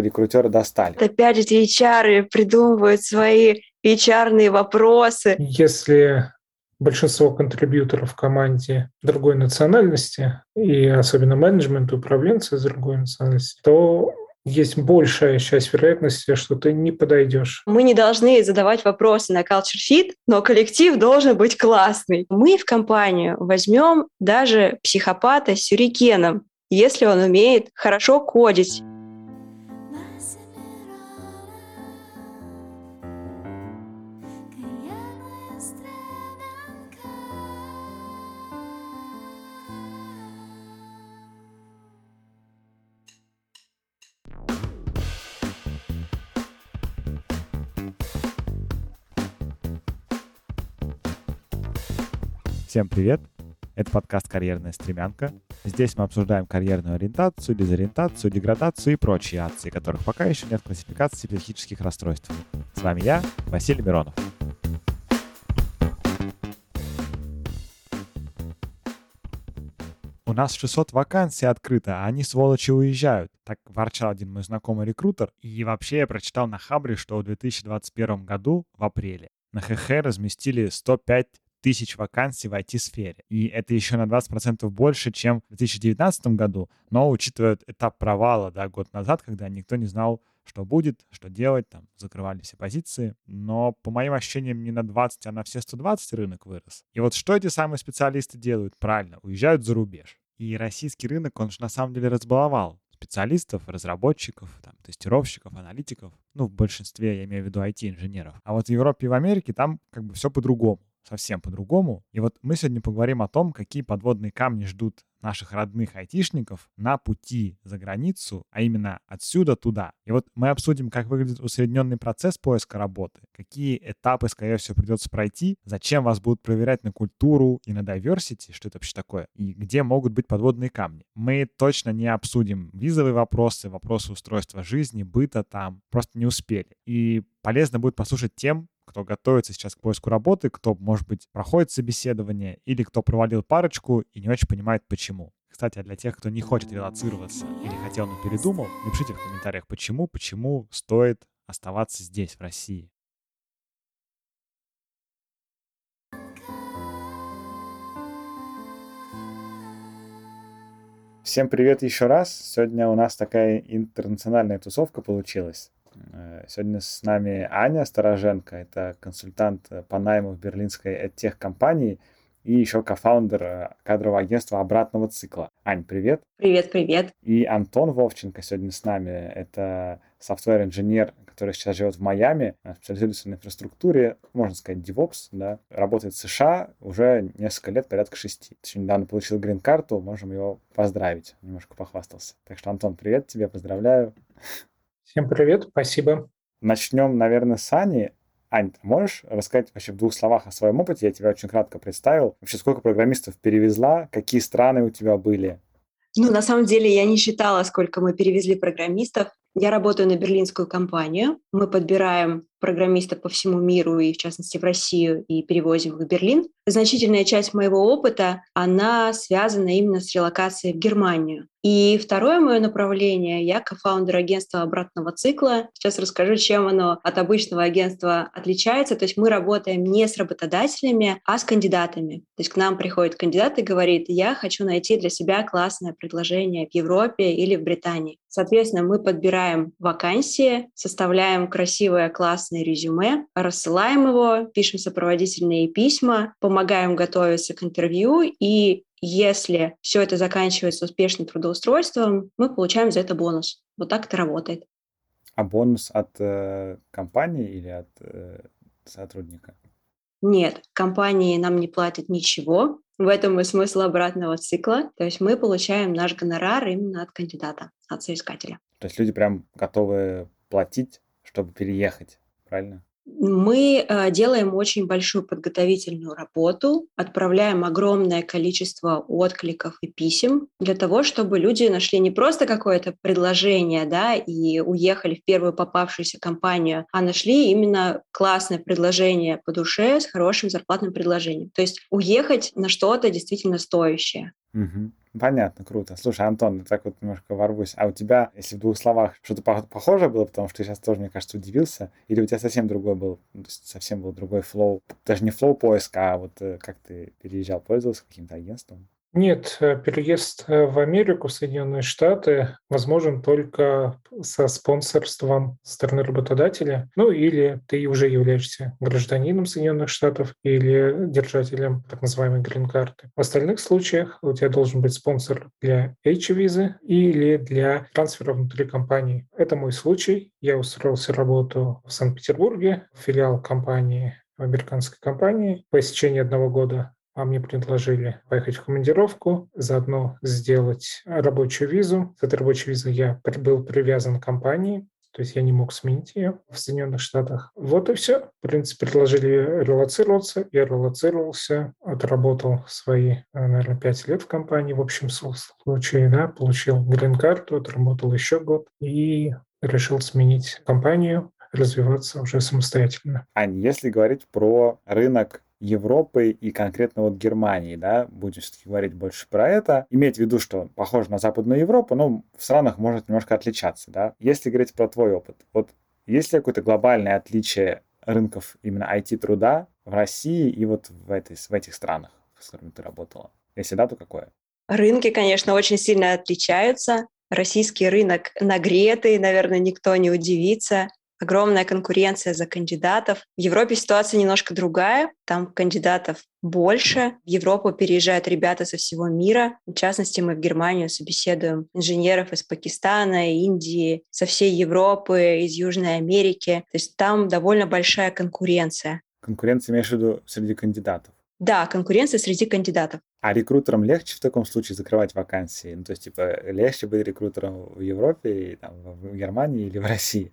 рекрутеры достали. Опять эти HR придумывают свои HR вопросы. Если большинство контрибьюторов в команде другой национальности, и особенно менеджмент, управленцы из другой национальности, то есть большая часть вероятности, что ты не подойдешь. Мы не должны задавать вопросы на culture fit, но коллектив должен быть классный. Мы в компанию возьмем даже психопата с сюрикеном, если он умеет хорошо кодить. Всем привет! Это подкаст «Карьерная стремянка». Здесь мы обсуждаем карьерную ориентацию, дезориентацию, деградацию и прочие акции, которых пока еще нет классификации психических расстройств. С вами я, Василий Миронов. У нас 600 вакансий открыто, а они, сволочи, уезжают. Так ворчал один мой знакомый рекрутер. И вообще я прочитал на Хабре, что в 2021 году, в апреле, на ХХ разместили 105 тысяч вакансий в IT-сфере. И это еще на 20% больше, чем в 2019 году, но учитывая этап провала, да, год назад, когда никто не знал, что будет, что делать, там, закрывали все позиции. Но, по моим ощущениям, не на 20, а на все 120 рынок вырос. И вот что эти самые специалисты делают? Правильно, уезжают за рубеж. И российский рынок, он же на самом деле разбаловал специалистов, разработчиков, там, тестировщиков, аналитиков. Ну, в большинстве, я имею в виду IT-инженеров. А вот в Европе и в Америке там как бы все по-другому совсем по-другому. И вот мы сегодня поговорим о том, какие подводные камни ждут наших родных айтишников на пути за границу, а именно отсюда туда. И вот мы обсудим, как выглядит усредненный процесс поиска работы, какие этапы, скорее всего, придется пройти, зачем вас будут проверять на культуру и на diversity, что это вообще такое, и где могут быть подводные камни. Мы точно не обсудим визовые вопросы, вопросы устройства жизни, быта там, просто не успели. И полезно будет послушать тем, кто готовится сейчас к поиску работы, кто, может быть, проходит собеседование или кто провалил парочку и не очень понимает, почему. Кстати, а для тех, кто не хочет релацироваться или хотел, но передумал, напишите в комментариях, почему, почему стоит оставаться здесь, в России. Всем привет еще раз. Сегодня у нас такая интернациональная тусовка получилась. Э, сегодня с нами Аня Староженко, это консультант по найму в берлинской тех-компании и еще кофаундер э, кадрового агентства обратного цикла. Ань, привет. Привет, привет. И Антон Вовченко сегодня с нами. Это софтвер-инженер, который сейчас живет в Майами, э, специализируется на инфраструктуре, можно сказать, DevOps, да, работает в США уже несколько лет, порядка шести. Еще недавно получил грин-карту, можем его поздравить, немножко похвастался. Так что, Антон, привет тебе, поздравляю. Всем привет, спасибо. Начнем, наверное, с Ани. Ань, ты можешь рассказать вообще в двух словах о своем опыте? Я тебя очень кратко представил. Вообще, сколько программистов перевезла? Какие страны у тебя были? Ну, на самом деле, я не считала, сколько мы перевезли программистов. Я работаю на берлинскую компанию. Мы подбираем программистов по всему миру и, в частности, в Россию и перевозим их в Берлин. Значительная часть моего опыта, она связана именно с релокацией в Германию. И второе мое направление, я кофаундер агентства обратного цикла. Сейчас расскажу, чем оно от обычного агентства отличается. То есть мы работаем не с работодателями, а с кандидатами. То есть к нам приходит кандидат и говорит, я хочу найти для себя классное предложение в Европе или в Британии. Соответственно, мы подбираем вакансии, составляем красивое, классное резюме, рассылаем его, пишем сопроводительные письма, помогаем готовиться к интервью и если все это заканчивается успешным трудоустройством, мы получаем за это бонус. Вот так это работает. А бонус от э, компании или от э, сотрудника? Нет, компании нам не платят ничего. В этом и смысл обратного цикла. То есть мы получаем наш гонорар именно от кандидата, от соискателя. То есть люди прям готовы платить, чтобы переехать, правильно? Мы э, делаем очень большую подготовительную работу, отправляем огромное количество откликов и писем для того, чтобы люди нашли не просто какое-то предложение да, и уехали в первую попавшуюся компанию, а нашли именно классное предложение по душе с хорошим зарплатным предложением. То есть уехать на что-то действительно стоящее. Угу. Понятно, круто. Слушай, Антон, так вот немножко ворвусь. А у тебя, если в двух словах, что-то похожее было, потому что ты сейчас тоже, мне кажется, удивился, или у тебя совсем другой был, совсем был другой flow, даже не flow поиска, а вот э, как ты переезжал, пользовался каким-то агентством? Нет, э, переезд э, в Америку, в Соединенные Штаты возможен только со спонсорством стороны работодателя. Ну или ты уже являешься гражданином Соединенных Штатов или держателем так называемой грин-карты. В остальных случаях у тебя должен быть спонсор для H-визы или для трансфера внутри компании. Это мой случай. Я устроился работу в Санкт-Петербурге, филиал компании американской компании. По истечении одного года а мне предложили поехать в командировку, заодно сделать рабочую визу. С этой рабочей визой я был привязан к компании, то есть я не мог сменить ее в Соединенных Штатах. Вот и все. В принципе, предложили релацироваться. Я релацировался, отработал свои, наверное, пять лет в компании в общем случае, да, получил грин-карту, отработал еще год и решил сменить компанию, развиваться уже самостоятельно. Ань, если говорить про рынок Европы и конкретно вот Германии, да, будем все-таки говорить больше про это. Иметь в виду, что похоже на Западную Европу, но в странах может немножко отличаться, да. Если говорить про твой опыт, вот есть ли какое-то глобальное отличие рынков именно IT-труда в России и вот в, этой, в этих странах, с которыми ты работала? Если да, то какое? Рынки, конечно, очень сильно отличаются. Российский рынок нагретый, наверное, никто не удивится огромная конкуренция за кандидатов. В Европе ситуация немножко другая, там кандидатов больше. В Европу переезжают ребята со всего мира. В частности, мы в Германию собеседуем инженеров из Пакистана, Индии, со всей Европы, из Южной Америки. То есть там довольно большая конкуренция. Конкуренция, имеешь в виду, среди кандидатов? Да, конкуренция среди кандидатов. А рекрутерам легче в таком случае закрывать вакансии? Ну, то есть, типа, легче быть рекрутером в Европе, там, в Германии или в России?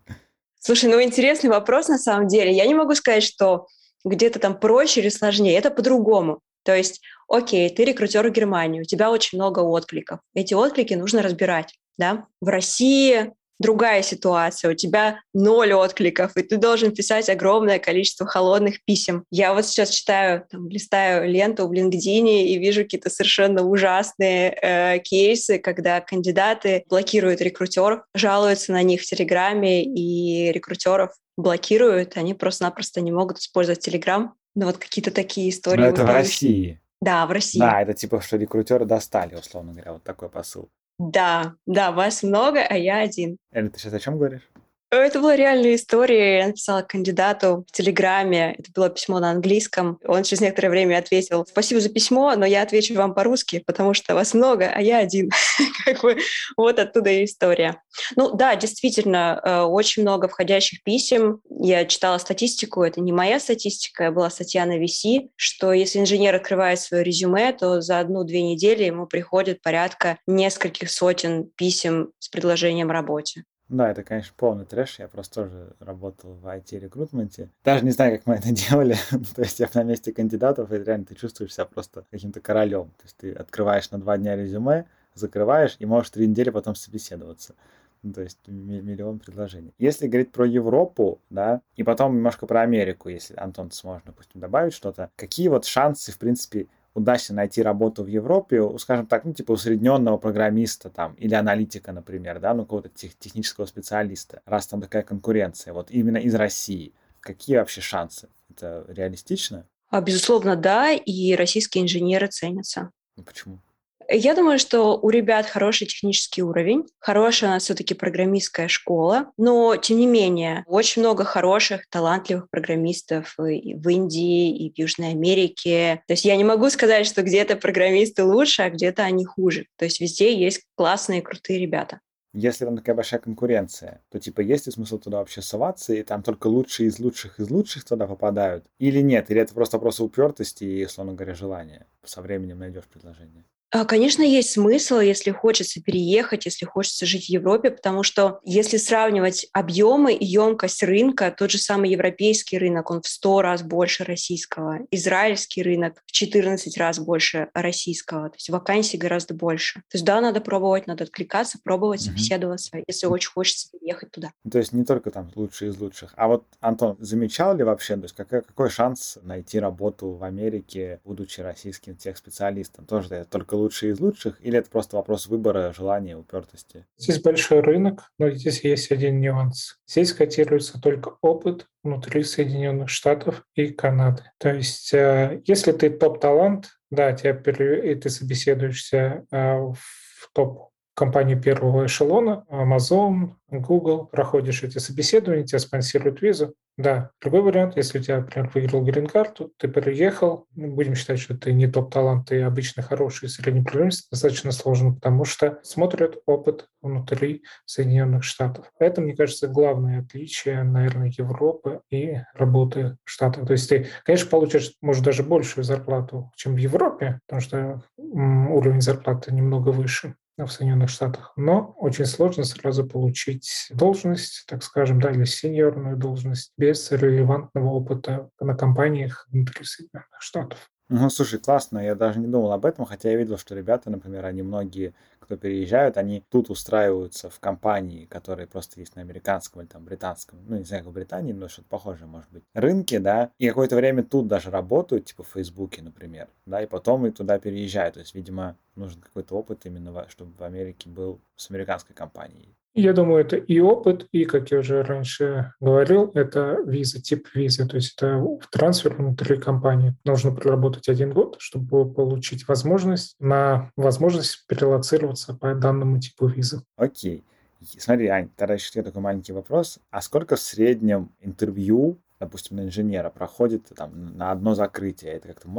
Слушай, ну интересный вопрос на самом деле. Я не могу сказать, что где-то там проще или сложнее. Это по-другому. То есть, окей, ты рекрутер в Германии, у тебя очень много откликов. Эти отклики нужно разбирать. Да? В России другая ситуация, у тебя ноль откликов, и ты должен писать огромное количество холодных писем. Я вот сейчас читаю, там, листаю ленту в LinkedIn и вижу какие-то совершенно ужасные э, кейсы, когда кандидаты блокируют рекрутеров, жалуются на них в Телеграме, и рекрутеров блокируют, они просто-напросто не могут использовать Телеграм. Ну вот какие-то такие истории. Но это в России. Да, в России. Да, это типа, что рекрутеры достали, условно говоря, вот такой посыл. Да, да, вас много, а я один. Эля, ты сейчас о чем говоришь? Это была реальная история. Я написала кандидату в Телеграме. Это было письмо на английском. Он через некоторое время ответил, спасибо за письмо, но я отвечу вам по-русски, потому что вас много, а я один. как бы вот оттуда и история. Ну да, действительно, э, очень много входящих писем. Я читала статистику, это не моя статистика, была статья на VC, что если инженер открывает свое резюме, то за одну-две недели ему приходит порядка нескольких сотен писем с предложением работе. Да, это, конечно, полный трэш. Я просто тоже работал в IT-рекрутменте. Даже не знаю, как мы это делали. То есть я на месте кандидатов, и реально ты чувствуешь себя просто каким-то королем. То есть ты открываешь на два дня резюме, закрываешь, и можешь три недели потом собеседоваться. Ну, то есть миллион предложений. Если говорить про Европу, да, и потом немножко про Америку, если Антон сможет, допустим, добавить что-то, какие вот шансы, в принципе, удачно найти работу в Европе, скажем так, ну, типа усредненного программиста там, или аналитика, например, да, ну, какого-то тех, технического специалиста, раз там такая конкуренция, вот именно из России. Какие вообще шансы? Это реалистично? А, безусловно, да, и российские инженеры ценятся. Ну, почему? Я думаю, что у ребят хороший технический уровень, хорошая у нас все-таки программистская школа, но, тем не менее, очень много хороших, талантливых программистов и в Индии, и в Южной Америке. То есть я не могу сказать, что где-то программисты лучше, а где-то они хуже. То есть везде есть классные, крутые ребята если там такая большая конкуренция, то типа есть ли смысл туда вообще соваться, и там только лучшие из лучших из лучших туда попадают? Или нет? Или это просто вопрос упертости и, условно говоря, желания? Со временем найдешь предложение. А, конечно, есть смысл, если хочется переехать, если хочется жить в Европе, потому что если сравнивать объемы и емкость рынка, тот же самый европейский рынок, он в 100 раз больше российского, израильский рынок в 14 раз больше российского, то есть вакансий гораздо больше. То есть да, надо пробовать, надо откликаться, пробовать, собеседоваться, mm-hmm. если очень хочется переехать туда. То есть не только там лучшие из лучших. А вот, Антон, замечал ли вообще, то есть какой, какой шанс найти работу в Америке, будучи российским техспециалистом? Тоже это только лучшие из лучших, или это просто вопрос выбора, желания, упертости? Здесь большой рынок, но здесь есть один нюанс. Здесь котируется только опыт внутри Соединенных Штатов и Канады. То есть, э, если ты топ-талант, да, тебя, и ты собеседуешься э, в топ компании первого эшелона, Amazon, Google, проходишь эти собеседования, тебя спонсируют визу. Да, другой вариант, если у тебя, например, выиграл грин-карту, ты переехал, ну, будем считать, что ты не топ-талант, ты обычно хороший средний программист, достаточно сложно, потому что смотрят опыт внутри Соединенных Штатов. Это, мне кажется, главное отличие, наверное, Европы и работы в Штатах. То есть ты, конечно, получишь, может, даже большую зарплату, чем в Европе, потому что уровень зарплаты немного выше, в Соединенных Штатах. Но очень сложно сразу получить должность, так скажем, да, или сеньорную должность без релевантного опыта на компаниях внутри Соединенных Штатов. Ну, слушай, классно, я даже не думал об этом, хотя я видел, что ребята, например, они многие, кто переезжают, они тут устраиваются в компании, которые просто есть на американском или там британском, ну, не знаю, как в Британии, но что-то похожее, может быть, рынке, да, и какое-то время тут даже работают, типа в Фейсбуке, например, да, и потом и туда переезжают, то есть, видимо, нужен какой-то опыт именно, чтобы в Америке был с американской компанией. Я думаю, это и опыт, и, как я уже раньше говорил, это виза, тип визы. То есть это трансфер внутри компании. Нужно проработать один год, чтобы получить возможность на возможность перелоцироваться по данному типу визы. Окей. Смотри, Ань, тогда еще такой маленький вопрос. А сколько в среднем интервью, допустим, на инженера проходит там, на одно закрытие? Это как-то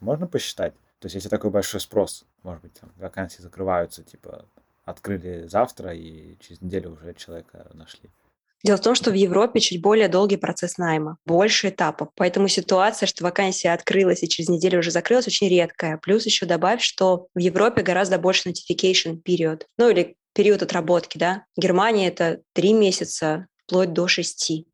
можно посчитать? То есть, если такой большой спрос, может быть, там, вакансии закрываются, типа, открыли завтра, и через неделю уже человека нашли. Дело в том, что в Европе чуть более долгий процесс найма, больше этапов. Поэтому ситуация, что вакансия открылась и через неделю уже закрылась, очень редкая. Плюс еще добавь, что в Европе гораздо больше notification период, ну или период отработки, да. В Германии это три месяца, вплоть до шести.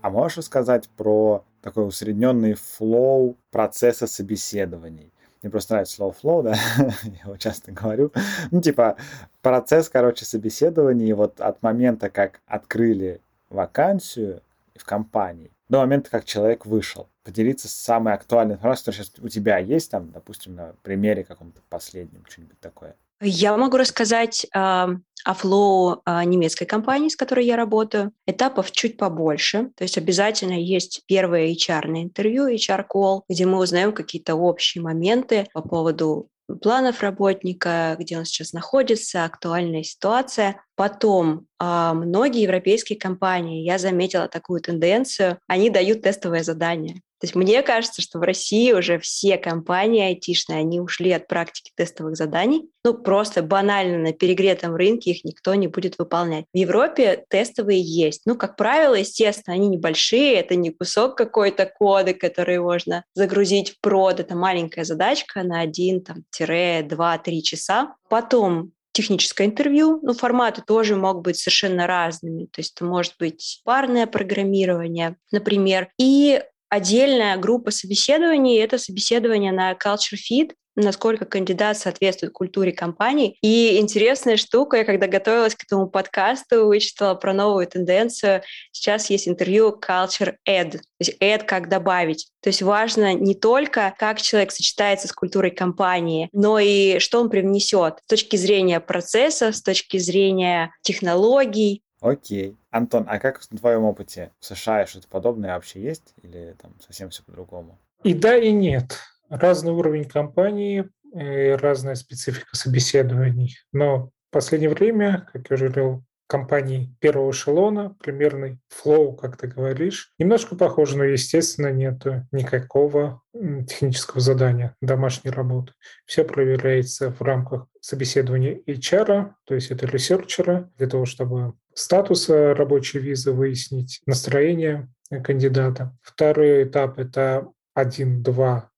А можешь рассказать про такой усредненный flow процесса собеседований? Мне просто нравится слово flow, да, я его часто говорю. Ну, типа, процесс, короче, собеседований вот от момента, как открыли вакансию в компании, до момента, как человек вышел. Поделиться самой актуальной информацией, которая сейчас у тебя есть, там, допустим, на примере каком-то последнем, что-нибудь такое. Я могу рассказать э, о flow э, немецкой компании, с которой я работаю. Этапов чуть побольше. То есть обязательно есть первое HR интервью, HR-call, где мы узнаем какие-то общие моменты по поводу планов работника, где он сейчас находится, актуальная ситуация. Потом э, многие европейские компании, я заметила такую тенденцию, они дают тестовое задание. То есть мне кажется, что в России уже все компании айтишные, они ушли от практики тестовых заданий. Ну, просто банально на перегретом рынке их никто не будет выполнять. В Европе тестовые есть. Ну, как правило, естественно, они небольшие, это не кусок какой-то кода, который можно загрузить в прод, это маленькая задачка на 1, там, 2-3 часа. Потом техническое интервью, но форматы тоже могут быть совершенно разными. То есть это может быть парное программирование, например. И Отдельная группа собеседований — это собеседование на Culture Fit, насколько кандидат соответствует культуре компании. И интересная штука, я когда готовилась к этому подкасту, вычитала про новую тенденцию. Сейчас есть интервью Culture Add, то есть add как добавить. То есть важно не только, как человек сочетается с культурой компании, но и что он привнесет с точки зрения процесса, с точки зрения технологий, Окей. Антон, а как в твоем опыте в США что-то подобное вообще есть? Или там совсем все по-другому? И да, и нет. Разный уровень компании, разная специфика собеседований. Но в последнее время, как я уже говорил, компаний первого эшелона, примерный flow, как ты говоришь. Немножко похоже, но, естественно, нет никакого технического задания, домашней работы. Все проверяется в рамках собеседования HR, то есть это researcher а, для того, чтобы статус рабочей визы выяснить, настроение кандидата. Второй этап – это один-два э,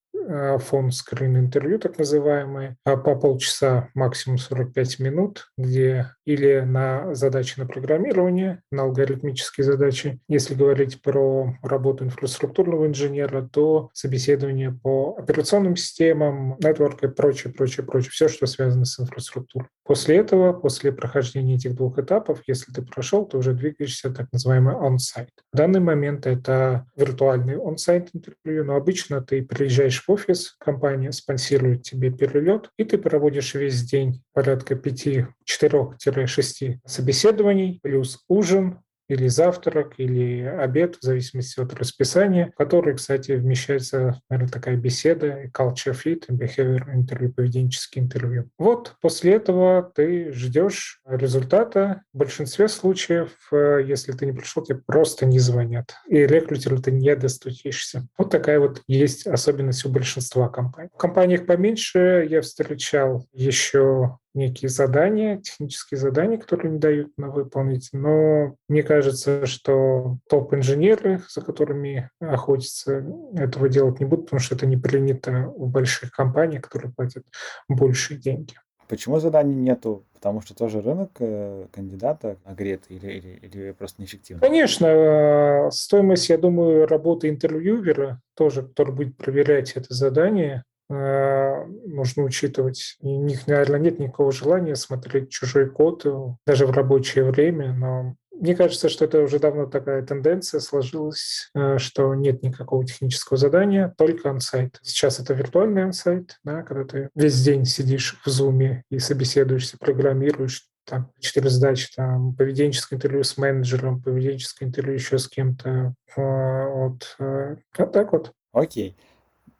фон скрин интервью, так называемые, а по полчаса, максимум 45 минут, где или на задачи на программирование, на алгоритмические задачи. Если говорить про работу инфраструктурного инженера, то собеседование по операционным системам, network и прочее, прочее, прочее, все, что связано с инфраструктурой. После этого, после прохождения этих двух этапов, если ты прошел, ты уже двигаешься так называемый on-site. В данный момент это виртуальный on-site интервью, но обычно ты приезжаешь в офис, компания спонсирует тебе перелет, и ты проводишь весь день порядка 5-4-6 собеседований, плюс ужин, или завтрак, или обед, в зависимости от расписания, в который, кстати, вмещается, наверное, такая беседа, culture fit, behavior интервью, поведенческие интервью. Вот после этого ты ждешь результата. В большинстве случаев, э, если ты не пришел, тебе просто не звонят. И рекрутеру ты не достучишься. Вот такая вот есть особенность у большинства компаний. В компаниях поменьше я встречал еще некие задания, технические задания, которые не дают на выполнить. Но мне кажется, что топ-инженеры, за которыми охотятся, этого делать не будут, потому что это не принято в больших компаниях, которые платят большие деньги. Почему заданий нету? Потому что тоже рынок э, кандидата нагрет или, или, или просто неэффективно? Конечно, э, стоимость, я думаю, работы интервьюера тоже, который будет проверять это задание, нужно учитывать. И у них, наверное, нет никакого желания смотреть чужой код э, даже в рабочее время, но мне кажется, что это уже давно такая тенденция сложилась, э, что нет никакого технического задания, только ансайт. Сейчас это виртуальный ансайт, да, когда ты весь день сидишь в зуме и собеседуешься, программируешь, там, четыре задачи, там, поведенческое интервью с менеджером, поведенческое интервью еще с кем-то. Вот, вот так вот. Окей.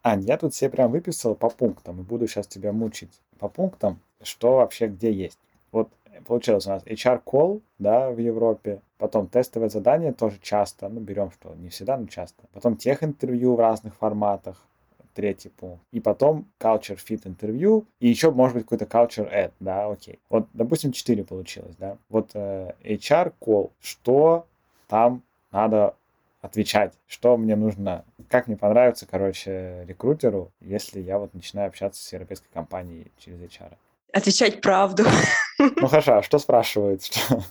Ань, я тут себе прям выписал по пунктам и буду сейчас тебя мучить по пунктам, что вообще где есть. Вот получилось у нас HR call, да, в Европе, потом тестовое задание тоже часто, ну, берем что, не всегда, но часто. Потом тех интервью в разных форматах, третий пункт. И потом culture fit интервью, и еще может быть какой-то culture ad, да, окей. Вот, допустим, 4 получилось, да. Вот э, HR call, что там надо отвечать, что мне нужно, как мне понравится, короче, рекрутеру, если я вот начинаю общаться с европейской компанией через HR. Отвечать правду. Ну хорошо, а что спрашивают? Что?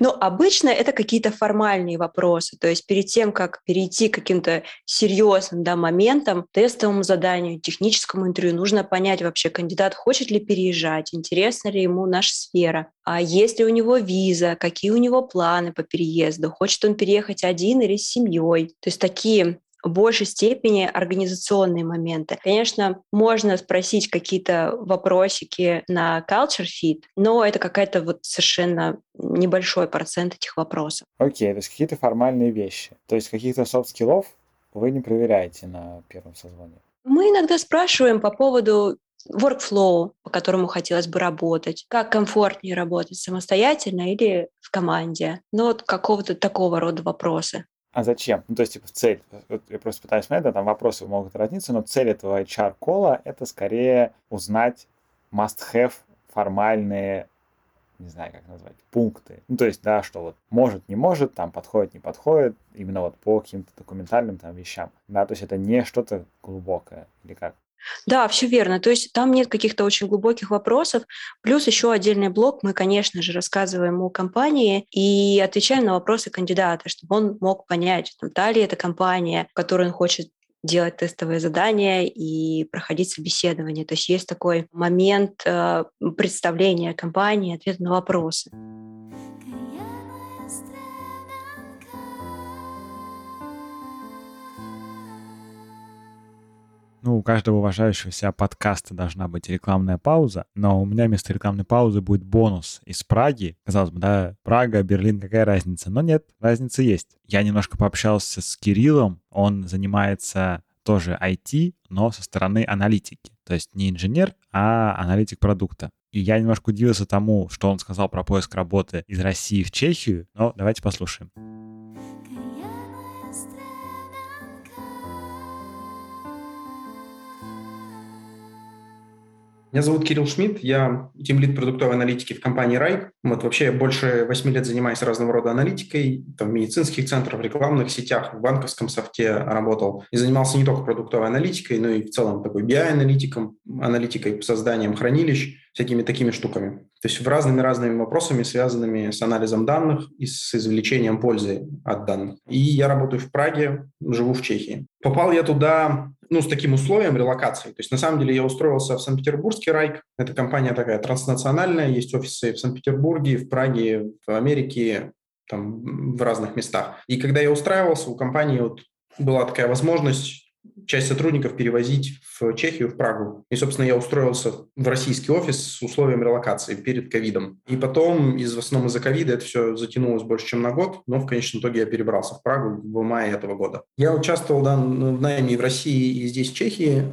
Ну, обычно это какие-то формальные вопросы. То есть перед тем, как перейти к каким-то серьезным да, моментам, тестовому заданию, техническому интервью, нужно понять вообще, кандидат хочет ли переезжать, интересна ли ему наша сфера, а есть ли у него виза, какие у него планы по переезду, хочет он переехать один или с семьей. То есть такие большей степени организационные моменты. Конечно, можно спросить какие-то вопросики на culture fit, но это какая-то вот совершенно небольшой процент этих вопросов. Окей, okay, то есть какие-то формальные вещи. То есть каких-то софт-скиллов вы не проверяете на первом созвоне? Мы иногда спрашиваем по поводу workflow, по которому хотелось бы работать, как комфортнее работать самостоятельно или в команде. Ну вот какого-то такого рода вопросы. А зачем? Ну, то есть, типа, цель. Вот я просто пытаюсь понять, да, там вопросы могут разниться, но цель этого HR-кола — это скорее узнать must-have формальные, не знаю, как назвать, пункты. Ну, то есть, да, что вот может, не может, там подходит, не подходит, именно вот по каким-то документальным там вещам. Да, то есть это не что-то глубокое или как? Да, все верно. То есть там нет каких-то очень глубоких вопросов. Плюс еще отдельный блок мы, конечно же, рассказываем о компании и отвечаем на вопросы кандидата, чтобы он мог понять, там, та ли это компания, в которой он хочет делать тестовые задания и проходить собеседование. То есть есть такой момент э, представления компании, ответа на вопросы. Ну, у каждого уважающего себя подкаста должна быть рекламная пауза, но у меня вместо рекламной паузы будет бонус из Праги. Казалось бы, да, Прага, Берлин, какая разница? Но нет, разница есть. Я немножко пообщался с Кириллом, он занимается тоже IT, но со стороны аналитики. То есть не инженер, а аналитик продукта. И я немножко удивился тому, что он сказал про поиск работы из России в Чехию, но давайте послушаем. Меня зовут Кирилл Шмидт, я тимлид продуктовой аналитики в компании Райк. Вот вообще больше 8 лет занимаюсь разного рода аналитикой, там, медицинских центрах, в рекламных сетях, в банковском софте работал. И занимался не только продуктовой аналитикой, но и в целом такой BI-аналитиком, аналитикой, созданием хранилищ, всякими такими штуками. То есть в разными-разными вопросами, связанными с анализом данных и с извлечением пользы от данных. И я работаю в Праге, живу в Чехии. Попал я туда ну, с таким условием релокации. То есть, на самом деле, я устроился в Санкт-Петербургский Райк. Это компания такая транснациональная, есть офисы в Санкт-Петербурге, в Праге, в Америке, там, в разных местах. И когда я устраивался, у компании вот была такая возможность часть сотрудников перевозить в Чехию, в Прагу. И, собственно, я устроился в российский офис с условием релокации перед ковидом. И потом, из, в основном из-за ковида, это все затянулось больше, чем на год, но в конечном итоге я перебрался в Прагу в мае этого года. Я участвовал да, в найме в России и здесь, в Чехии.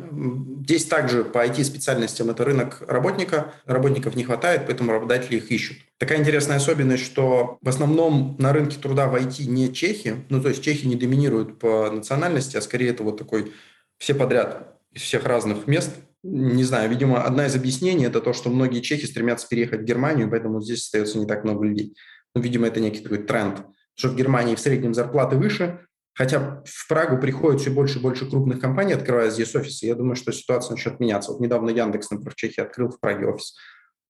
Здесь также по IT-специальностям это рынок работника. Работников не хватает, поэтому работодатели их ищут. Такая интересная особенность, что в основном на рынке труда в IT не чехи, ну то есть чехи не доминируют по национальности, а скорее это вот такой все подряд из всех разных мест. Не знаю, видимо, одна из объяснений это то, что многие чехи стремятся переехать в Германию, поэтому здесь остается не так много людей. Ну, видимо, это некий такой тренд, что в Германии в среднем зарплаты выше, Хотя в Прагу приходит все больше и больше крупных компаний, открывая здесь офисы. Я думаю, что ситуация начнет меняться. Вот недавно Яндекс, например, в Чехии открыл в Праге офис.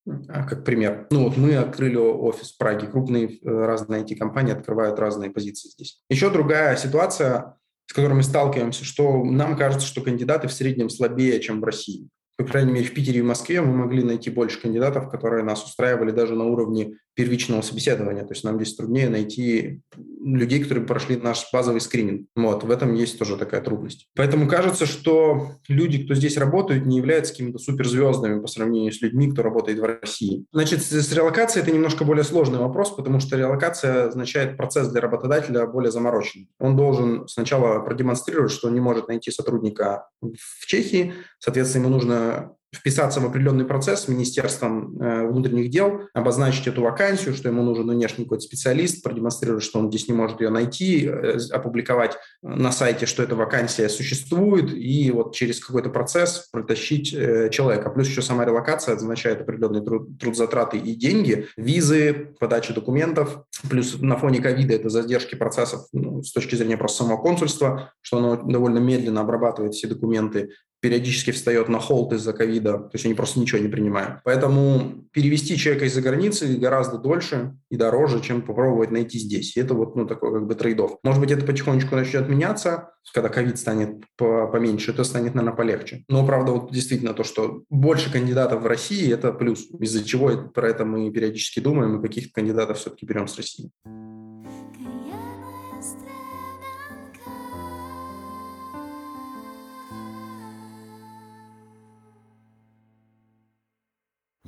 А, как пример. Ну вот мы открыли офис в Праге, крупные э, разные IT-компании открывают разные позиции здесь. Еще другая ситуация, с которой мы сталкиваемся, что нам кажется, что кандидаты в среднем слабее, чем в России. По крайней мере, в Питере и Москве мы могли найти больше кандидатов, которые нас устраивали даже на уровне первичного собеседования. То есть нам здесь труднее найти людей, которые прошли наш базовый скрининг. Вот, в этом есть тоже такая трудность. Поэтому кажется, что люди, кто здесь работают, не являются какими-то суперзвездами по сравнению с людьми, кто работает в России. Значит, с релокацией это немножко более сложный вопрос, потому что релокация означает процесс для работодателя более замороченный. Он должен сначала продемонстрировать, что он не может найти сотрудника в Чехии, соответственно, ему нужно вписаться в определенный процесс с Министерством э, внутренних дел, обозначить эту вакансию, что ему нужен внешний какой-то специалист, продемонстрировать, что он здесь не может ее найти, э, опубликовать на сайте, что эта вакансия существует, и вот через какой-то процесс протащить э, человека. Плюс еще сама релокация означает определенные труд, трудзатраты и деньги, визы, подача документов, плюс на фоне ковида это задержки процессов ну, с точки зрения просто самого консульства, что оно довольно медленно обрабатывает все документы, периодически встает на холд из-за ковида, то есть они просто ничего не принимают. Поэтому перевести человека из-за границы гораздо дольше и дороже, чем попробовать найти здесь. И это вот ну, такой как бы трейдов. Может быть, это потихонечку начнет меняться, когда ковид станет поменьше, это станет, наверное, полегче. Но, правда, вот действительно то, что больше кандидатов в России, это плюс, из-за чего про это мы периодически думаем, и каких-то кандидатов все-таки берем с России.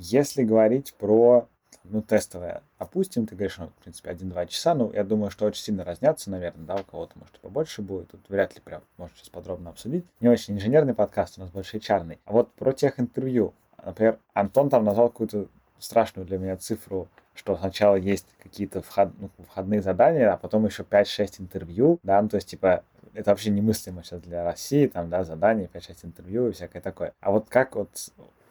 Если говорить про ну, тестовое, опустим, ты говоришь, ну, в принципе, 1-2 часа, ну, я думаю, что очень сильно разнятся, наверное, да, у кого-то, может, побольше будет, тут вряд ли прям можно сейчас подробно обсудить. Не очень инженерный подкаст, у нас больше HR. А вот про тех интервью, например, Антон там назвал какую-то страшную для меня цифру, что сначала есть какие-то вход, ну, входные задания, а потом еще 5-6 интервью, да, ну, то есть, типа, это вообще немыслимо сейчас для России, там, да, задания, 5-6 интервью и всякое такое. А вот как вот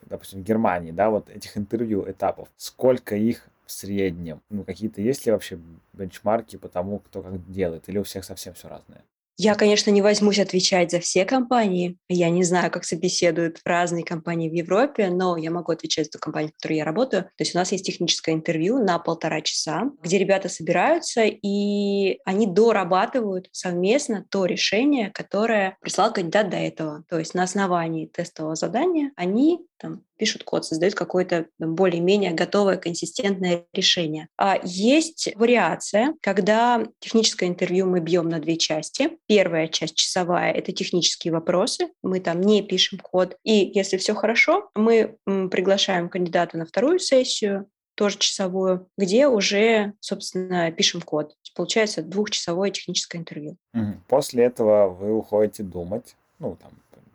допустим, в Германии, да, вот этих интервью этапов, сколько их в среднем? Ну, какие-то есть ли вообще бенчмарки по тому, кто как делает, или у всех совсем все разное? Я, конечно, не возьмусь отвечать за все компании. Я не знаю, как собеседуют разные компании в Европе, но я могу отвечать за ту компанию, в которой я работаю. То есть у нас есть техническое интервью на полтора часа, где ребята собираются, и они дорабатывают совместно то решение, которое прислал кандидат до этого. То есть на основании тестового задания они там, пишут код, создают какое-то более-менее готовое консистентное решение. А есть вариация, когда техническое интервью мы бьем на две части. Первая часть часовая — это технические вопросы, мы там не пишем код. И если все хорошо, мы приглашаем кандидата на вторую сессию, тоже часовую, где уже, собственно, пишем код. Получается двухчасовое техническое интервью. После этого вы уходите думать, ну, там,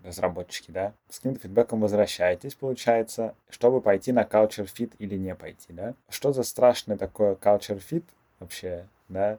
разработчики, да, с каким-то фидбэком возвращаетесь, получается, чтобы пойти на culture fit или не пойти, да. Что за страшное такое culture fit вообще, да?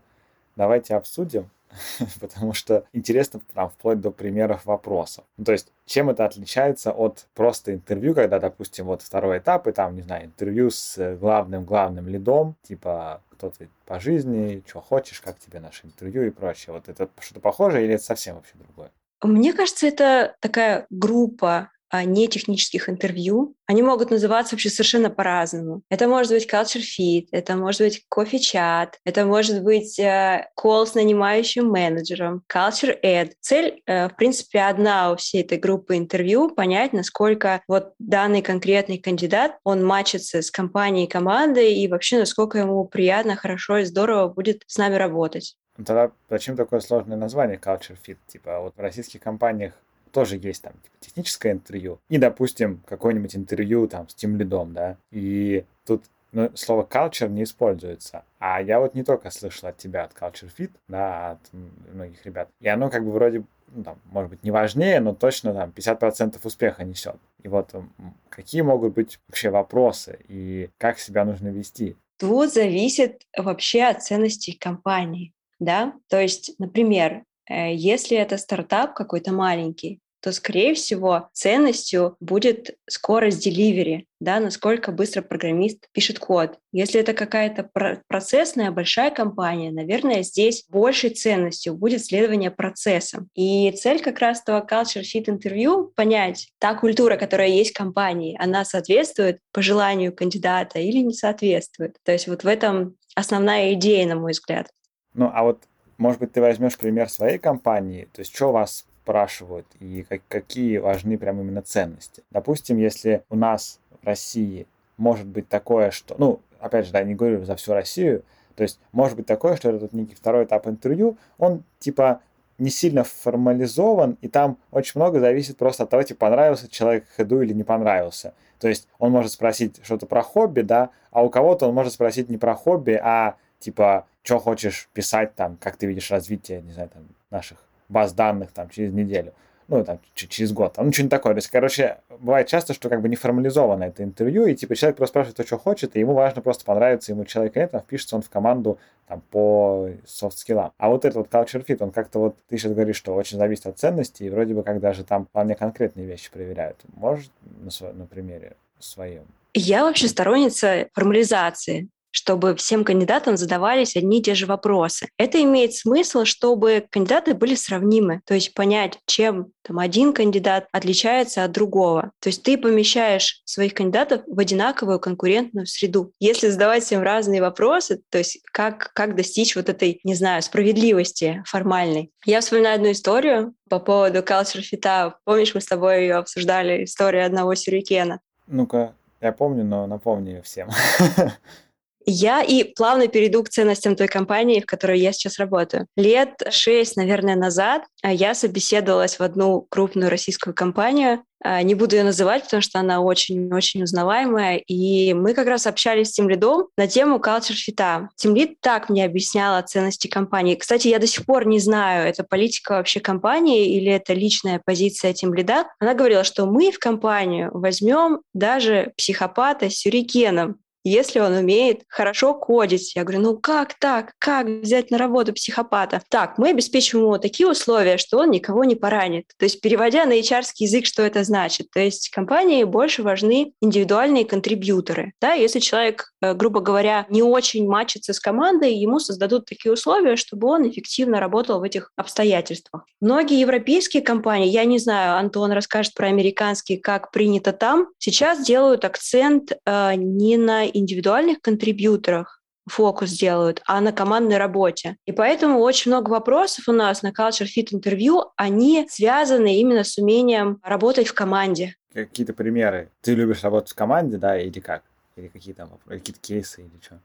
Давайте обсудим. потому что интересно там вплоть до примеров вопросов. Ну, то есть, чем это отличается от просто интервью, когда, допустим, вот второй этап, и там, не знаю, интервью с главным-главным лидом, типа, кто ты по жизни, что хочешь, как тебе наше интервью и прочее. Вот это что-то похожее или это совсем вообще другое? Мне кажется, это такая группа а, не технических интервью. Они могут называться вообще совершенно по-разному. Это может быть culture fit, это может быть кофе-чат, это может быть э, call с нанимающим менеджером, culture ad. Цель, э, в принципе, одна у всей этой группы интервью — понять, насколько вот данный конкретный кандидат, он мачится с компанией, командой, и вообще, насколько ему приятно, хорошо и здорово будет с нами работать. Тогда зачем такое сложное название culture fit? Типа вот в российских компаниях тоже есть там типа, техническое интервью и, допустим, какое-нибудь интервью там с тем лидом, да, и тут ну, слово culture не используется. А я вот не только слышал от тебя, от Culture Fit, да, от многих ребят. И оно как бы вроде, ну, там, может быть, не важнее, но точно там 50% успеха несет. И вот какие могут быть вообще вопросы и как себя нужно вести? Тут зависит вообще от ценностей компании, да. То есть, например, Э, если это стартап какой-то маленький, то, скорее всего, ценностью будет скорость деливери, да, насколько быстро программист пишет код. Если это какая-то процессная большая компания, наверное, здесь большей ценностью будет следование процессам. И цель как раз этого culture fit интервью — понять, та культура, которая есть в компании, она соответствует пожеланию кандидата или не соответствует. То есть вот в этом основная идея, на мой взгляд. Ну, а вот может быть, ты возьмешь пример своей компании, то есть что вас спрашивают и как, какие важны прям именно ценности. Допустим, если у нас в России может быть такое, что, ну, опять же, да, не говорю за всю Россию, то есть может быть такое, что этот некий второй этап интервью, он типа не сильно формализован, и там очень много зависит просто от того, типа, понравился человек ходу или не понравился. То есть он может спросить что-то про хобби, да, а у кого-то он может спросить не про хобби, а типа, что хочешь писать там, как ты видишь развитие, не знаю, там, наших баз данных там через неделю, ну, там, через год, там, ну, что-нибудь такое. То есть, короче, бывает часто, что как бы не формализовано это интервью, и, типа, человек просто спрашивает то, что хочет, и ему важно просто понравится ему человек или нет, там, впишется он в команду, там, по софт-скиллам. А вот этот вот culture fit, он как-то вот, ты сейчас говоришь, что очень зависит от ценностей, и вроде бы как даже там вполне конкретные вещи проверяют. Может, на, сво- на примере своем? Я вообще сторонница формализации чтобы всем кандидатам задавались одни и те же вопросы. Это имеет смысл, чтобы кандидаты были сравнимы, то есть понять, чем там один кандидат отличается от другого. То есть ты помещаешь своих кандидатов в одинаковую конкурентную среду. Если задавать всем разные вопросы, то есть как, как достичь вот этой, не знаю, справедливости формальной. Я вспоминаю одну историю по поводу culture fit. Помнишь, мы с тобой ее обсуждали, историю одного сюрикена? Ну-ка, я помню, но напомню ее всем. Я и плавно перейду к ценностям той компании, в которой я сейчас работаю. Лет шесть, наверное, назад а, я собеседовалась в одну крупную российскую компанию. А, не буду ее называть, потому что она очень-очень узнаваемая. И мы как раз общались с тем лидом на тему culture fit. Тем лид так мне объясняла ценности компании. Кстати, я до сих пор не знаю, это политика вообще компании или это личная позиция тем лида. Она говорила, что мы в компанию возьмем даже психопата с сюрикеном если он умеет хорошо кодить. Я говорю, ну как так? Как взять на работу психопата? Так, мы обеспечим ему такие условия, что он никого не поранит. То есть, переводя на hr язык, что это значит? То есть, компании больше важны индивидуальные контрибьюторы. Да, если человек, э, грубо говоря, не очень мачится с командой, ему создадут такие условия, чтобы он эффективно работал в этих обстоятельствах. Многие европейские компании, я не знаю, Антон расскажет про американские, как принято там, сейчас делают акцент э, не на индивидуальных контрибьюторах фокус делают, а на командной работе. И поэтому очень много вопросов у нас на Culture Fit интервью, они связаны именно с умением работать в команде. Какие-то примеры. Ты любишь работать в команде, да, или как? Или какие там какие-то кейсы или что?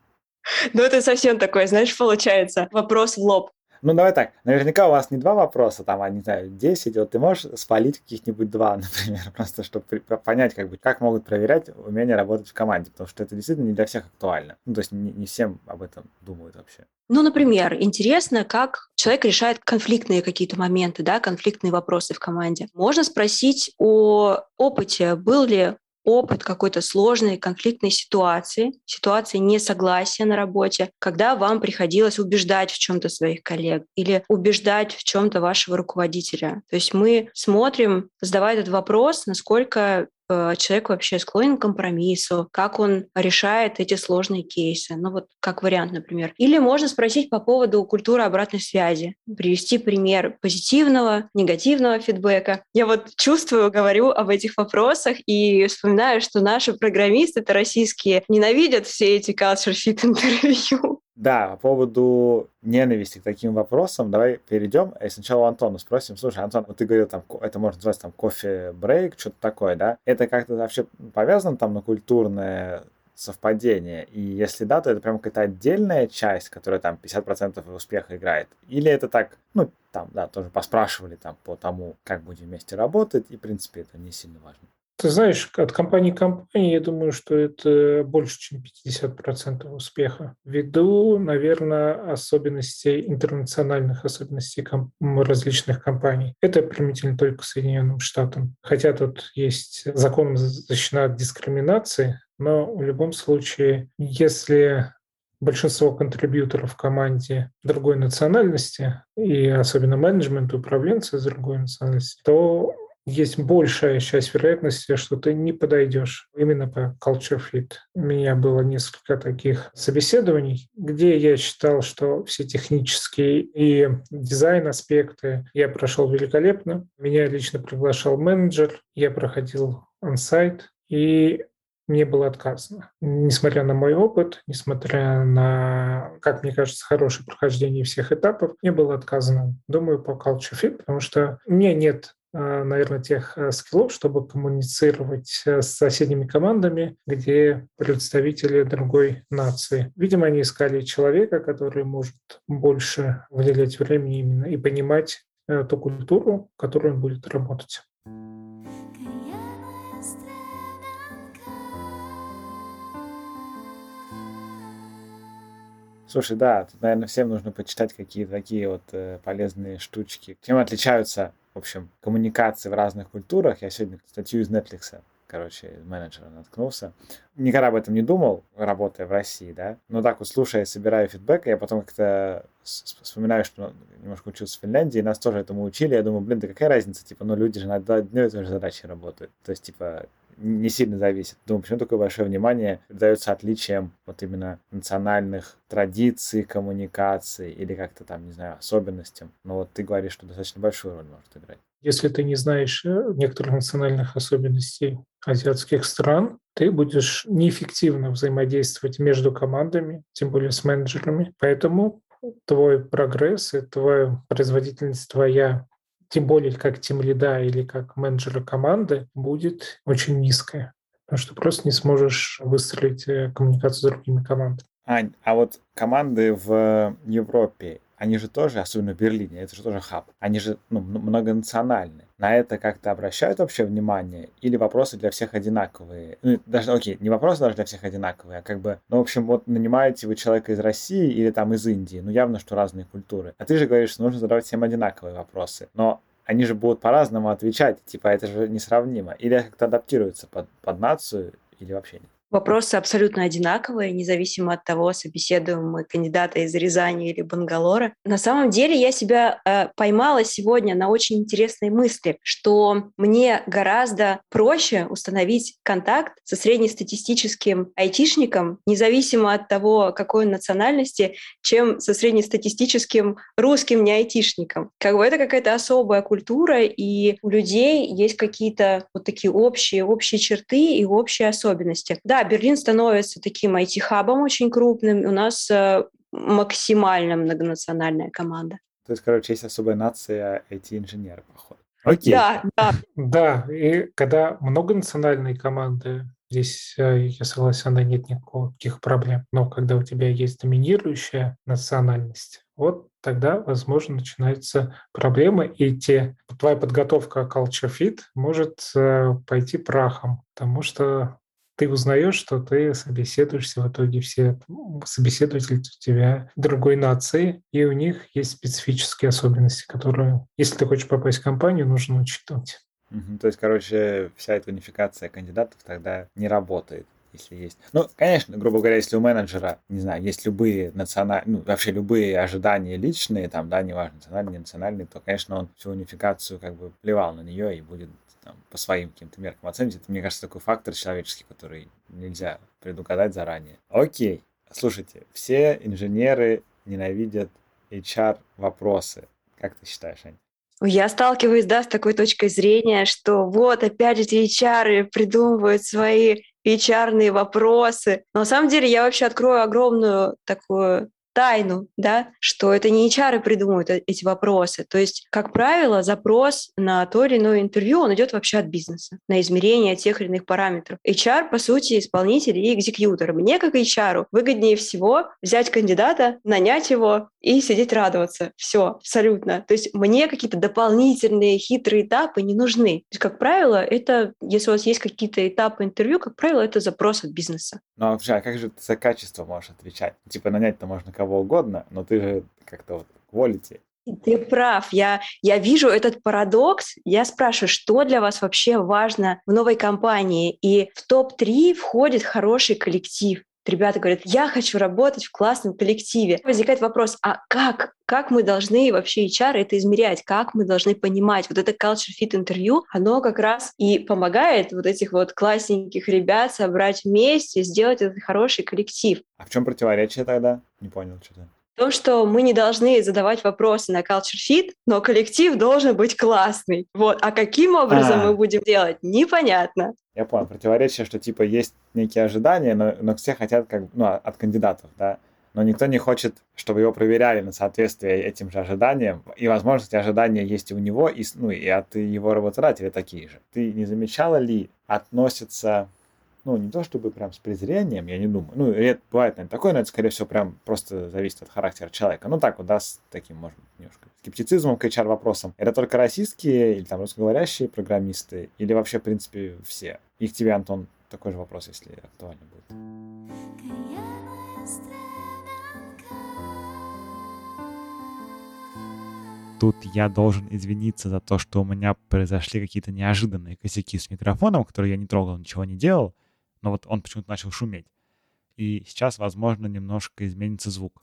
Ну, это совсем такое, знаешь, получается, вопрос в лоб. Ну, давай так. Наверняка у вас не два вопроса, там, а, не знаю, 10. Вот ты можешь спалить каких-нибудь два, например, просто чтобы понять, как бы, как могут проверять умение работать в команде, потому что это действительно не для всех актуально. Ну, то есть не, не всем об этом думают вообще. Ну, например, интересно, как человек решает конфликтные какие-то моменты, да, конфликтные вопросы в команде. Можно спросить о опыте, был ли опыт какой-то сложной конфликтной ситуации, ситуации несогласия на работе, когда вам приходилось убеждать в чем-то своих коллег или убеждать в чем-то вашего руководителя. То есть мы смотрим, задавая этот вопрос, насколько человек вообще склонен к компромиссу, как он решает эти сложные кейсы. Ну вот как вариант, например. Или можно спросить по поводу культуры обратной связи, привести пример позитивного, негативного фидбэка. Я вот чувствую, говорю об этих вопросах и вспоминаю, что наши программисты, это российские, ненавидят все эти culture fit интервью. Да, по поводу ненависти к таким вопросам, давай перейдем. И сначала у Антона спросим. Слушай, Антон, вот ты говорил, там, это можно называть там кофе-брейк, что-то такое, да? Это как-то вообще повязано там на культурное совпадение? И если да, то это прям какая-то отдельная часть, которая там 50% успеха играет? Или это так, ну, там, да, тоже поспрашивали там по тому, как будем вместе работать, и, в принципе, это не сильно важно. Ты знаешь, от компании к компании, я думаю, что это больше, чем 50% успеха. Ввиду, наверное, особенностей, интернациональных особенностей различных компаний. Это применительно только Соединенным Штатам. Хотя тут есть закон защищена от дискриминации, но в любом случае, если большинство контрибьюторов в команде другой национальности, и особенно менеджмент, управленцы из другой национальности, то есть большая часть вероятности, что ты не подойдешь именно по culture fit. У меня было несколько таких собеседований, где я считал, что все технические и дизайн аспекты я прошел великолепно. Меня лично приглашал менеджер, я проходил онсайт, и мне было отказано. Несмотря на мой опыт, несмотря на, как мне кажется, хорошее прохождение всех этапов, мне было отказано. Думаю, по culture fit, потому что у меня нет наверное, тех э, скиллов, чтобы коммуницировать э, с соседними командами, где представители другой нации. Видимо, они искали человека, который может больше выделять времени именно и понимать ту культуру, в которой он будет работать. Слушай, да, тут, наверное, всем нужно почитать какие-то такие вот э, полезные штучки. Чем отличаются в общем, коммуникации в разных культурах. Я сегодня статью из Netflix, короче, менеджера наткнулся. Никогда об этом не думал, работая в России, да. Но так вот, слушая, собирая фидбэк, я потом как-то вспоминаю, что немножко учился в Финляндии, нас тоже этому учили. Я думаю, блин, да какая разница, типа, ну люди же над одной и той же задачей работают. То есть, типа, не сильно зависит. Думаю, почему такое большое внимание придается отличиям вот именно национальных традиций, коммуникаций или как-то там, не знаю, особенностям. Но вот ты говоришь, что достаточно большую роль может играть. Если ты не знаешь э, некоторых национальных особенностей азиатских стран, ты будешь неэффективно взаимодействовать между командами, тем более с менеджерами. Поэтому твой прогресс и твоя производительность твоя тем более как тем лида или как менеджера команды, будет очень низкая. Потому что просто не сможешь выстроить э, коммуникацию с другими командами. Ань, а вот команды в Европе, они же тоже, особенно в Берлине, это же тоже хаб, они же ну, многонациональные. На это как-то обращают вообще внимание? Или вопросы для всех одинаковые? Ну, даже, окей, не вопросы даже для всех одинаковые, а как бы, ну, в общем, вот нанимаете вы человека из России или там из Индии, ну, явно, что разные культуры. А ты же говоришь, что нужно задавать всем одинаковые вопросы. Но они же будут по-разному отвечать, типа это же несравнимо. Или как-то адаптируются под, под нацию, или вообще нет. Вопросы абсолютно одинаковые, независимо от того, собеседуем мы кандидата из Рязани или Бангалора. На самом деле я себя э, поймала сегодня на очень интересной мысли, что мне гораздо проще установить контакт со среднестатистическим айтишником, независимо от того, какой он национальности, чем со среднестатистическим русским не айтишником. Как бы это какая-то особая культура, и у людей есть какие-то вот такие общие, общие черты и общие особенности. Да, Берлин становится таким IT-хабом очень крупным. У нас э, максимально многонациональная команда. То есть, короче, есть особая нация IT-инженеры, походу. Окей. Да, да. Да, и когда многонациональные команды, здесь, э, я согласен, да, нет никаких проблем. Но когда у тебя есть доминирующая национальность, вот тогда, возможно, начинаются проблемы, и те, твоя подготовка culture fit может э, пойти прахом, потому что ты узнаешь, что ты собеседуешься в итоге все собеседователи у тебя другой нации, и у них есть специфические особенности, которые, если ты хочешь попасть в компанию, нужно учитывать. Угу, то есть, короче, вся эта унификация кандидатов тогда не работает если есть. Ну, конечно, грубо говоря, если у менеджера, не знаю, есть любые национальные, ну, вообще любые ожидания личные, там, да, неважно, национальные, национальные, то, конечно, он всю унификацию как бы плевал на нее и будет там, по своим каким-то меркам оценить. Это, мне кажется, такой фактор человеческий, который нельзя предугадать заранее. Окей, слушайте, все инженеры ненавидят HR-вопросы. Как ты считаешь, Ань? Я сталкиваюсь, да, с такой точкой зрения, что вот опять эти HR придумывают свои HR вопросы. Но на самом деле я вообще открою огромную такую тайну, да, что это не HR придумывают э, эти вопросы. То есть, как правило, запрос на то или иное интервью, он идет вообще от бизнеса, на измерение тех или иных параметров. HR, по сути, исполнитель и экзекьютор. Мне, как HR, выгоднее всего взять кандидата, нанять его и сидеть радоваться. Все, абсолютно. То есть мне какие-то дополнительные хитрые этапы не нужны. То есть, как правило, это, если у вас есть какие-то этапы интервью, как правило, это запрос от бизнеса. Ну, а как же ты за качество можешь отвечать? Типа нанять-то можно кого кого угодно, но ты же как-то вот quality. Ты прав. Я, я вижу этот парадокс. Я спрашиваю, что для вас вообще важно в новой компании? И в топ-3 входит хороший коллектив ребята говорят, я хочу работать в классном коллективе. Возникает вопрос, а как, как мы должны вообще HR это измерять, как мы должны понимать? Вот это culture fit интервью, оно как раз и помогает вот этих вот классненьких ребят собрать вместе, сделать этот хороший коллектив. А в чем противоречие тогда? Не понял что-то. В том, что мы не должны задавать вопросы на culture fit, но коллектив должен быть классный. Вот. А каким образом А-а-а. мы будем делать, непонятно. Я понял. Противоречие, что типа есть некие ожидания, но, но все хотят как ну, от кандидатов, да. Но никто не хочет, чтобы его проверяли на соответствие этим же ожиданиям. И, возможно, эти ожидания есть и у него, и, ну, и от его работодателя такие же. Ты не замечала ли, относится ну, не то чтобы прям с презрением, я не думаю. Ну, это бывает, наверное, такое, но это, скорее всего, прям просто зависит от характера человека. Ну, так вот, да, с таким, может быть, немножко скептицизмом к HR-вопросам. Это только российские или там русскоговорящие программисты, или вообще, в принципе, все? И к тебе, Антон, такой же вопрос, если актуально будет. Тут я должен извиниться за то, что у меня произошли какие-то неожиданные косяки с микрофоном, которые я не трогал, ничего не делал но вот он почему-то начал шуметь. И сейчас, возможно, немножко изменится звук.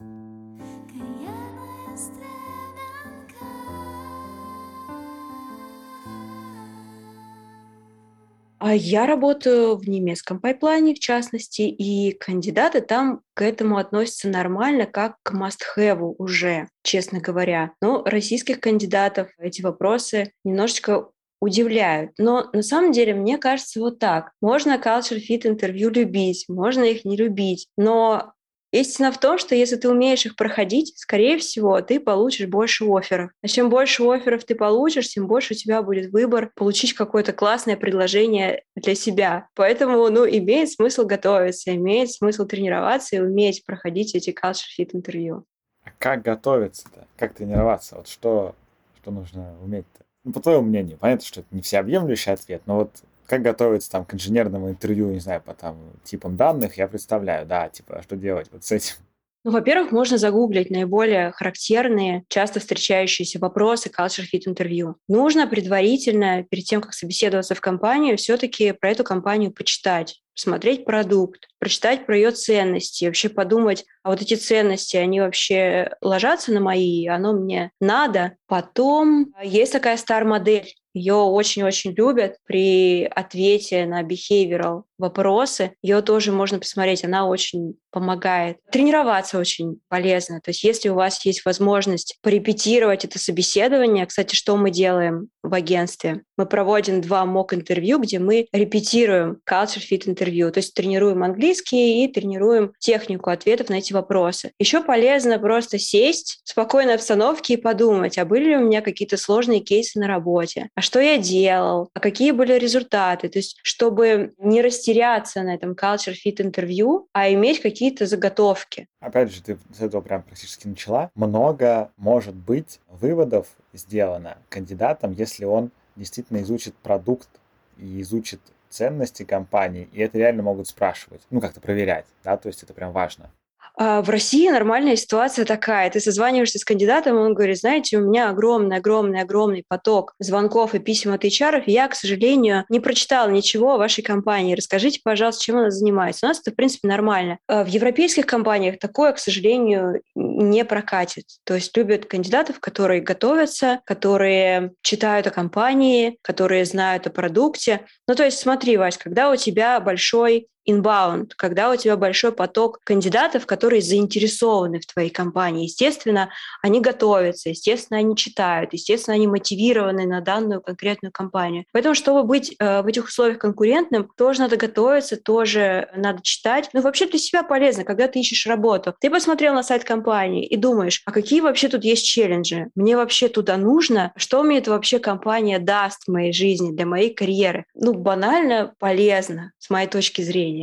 А я работаю в немецком пайплайне, в частности, и кандидаты там к этому относятся нормально, как к must-have уже, честно говоря. Но российских кандидатов эти вопросы немножечко удивляют. Но на самом деле, мне кажется, вот так. Можно culture fit интервью любить, можно их не любить, но Истина в том, что если ты умеешь их проходить, скорее всего, ты получишь больше офферов. А чем больше офферов ты получишь, тем больше у тебя будет выбор получить какое-то классное предложение для себя. Поэтому, ну, имеет смысл готовиться, имеет смысл тренироваться и уметь проходить эти culture fit интервью. А как готовиться-то? Как тренироваться? Вот что, что нужно уметь-то? Ну, по твоему мнению, понятно, что это не всеобъемлющий ответ, но вот как готовиться там к инженерному интервью, не знаю, по там типам данных, я представляю, да, типа, что делать вот с этим. Ну, во-первых, можно загуглить наиболее характерные, часто встречающиеся вопросы culture fit интервью. Нужно предварительно, перед тем, как собеседоваться в компанию, все-таки про эту компанию почитать посмотреть продукт, прочитать про ее ценности, вообще подумать, а вот эти ценности, они вообще ложатся на мои, оно мне надо. Потом есть такая стар-модель, ее очень-очень любят при ответе на behavioral вопросы. Ее тоже можно посмотреть, она очень помогает. Тренироваться очень полезно. То есть если у вас есть возможность порепетировать это собеседование, кстати, что мы делаем в агентстве? Мы проводим два мок-интервью, где мы репетируем culture fit интервью, то есть тренируем английский и тренируем технику ответов на эти вопросы. Еще полезно просто сесть в спокойной обстановке и подумать, а были ли у меня какие-то сложные кейсы на работе, а что я делал, а какие были результаты, то есть чтобы не растеряться на этом culture fit интервью, а иметь какие-то заготовки. Опять же, ты с этого прям практически начала. Много может быть выводов сделано кандидатом, если он действительно изучит продукт и изучит ценности компании, и это реально могут спрашивать, ну, как-то проверять, да, то есть это прям важно. А в России нормальная ситуация такая. Ты созваниваешься с кандидатом, он говорит, знаете, у меня огромный, огромный, огромный поток звонков и писем от HR, я, к сожалению, не прочитала ничего о вашей компании. Расскажите, пожалуйста, чем она занимается. У нас это, в принципе, нормально. А в европейских компаниях такое, к сожалению, не прокатит. То есть любят кандидатов, которые готовятся, которые читают о компании, которые знают о продукте. Ну, то есть смотри, Вась, когда у тебя большой inbound, когда у тебя большой поток кандидатов, которые заинтересованы в твоей компании. Естественно, они готовятся, естественно, они читают, естественно, они мотивированы на данную конкретную компанию. Поэтому, чтобы быть э, в этих условиях конкурентным, тоже надо готовиться, тоже надо читать. Но вообще для себя полезно, когда ты ищешь работу. Ты посмотрел на сайт компании и думаешь, а какие вообще тут есть челленджи? Мне вообще туда нужно? Что мне это вообще компания даст в моей жизни, для моей карьеры? Ну, банально полезно, с моей точки зрения.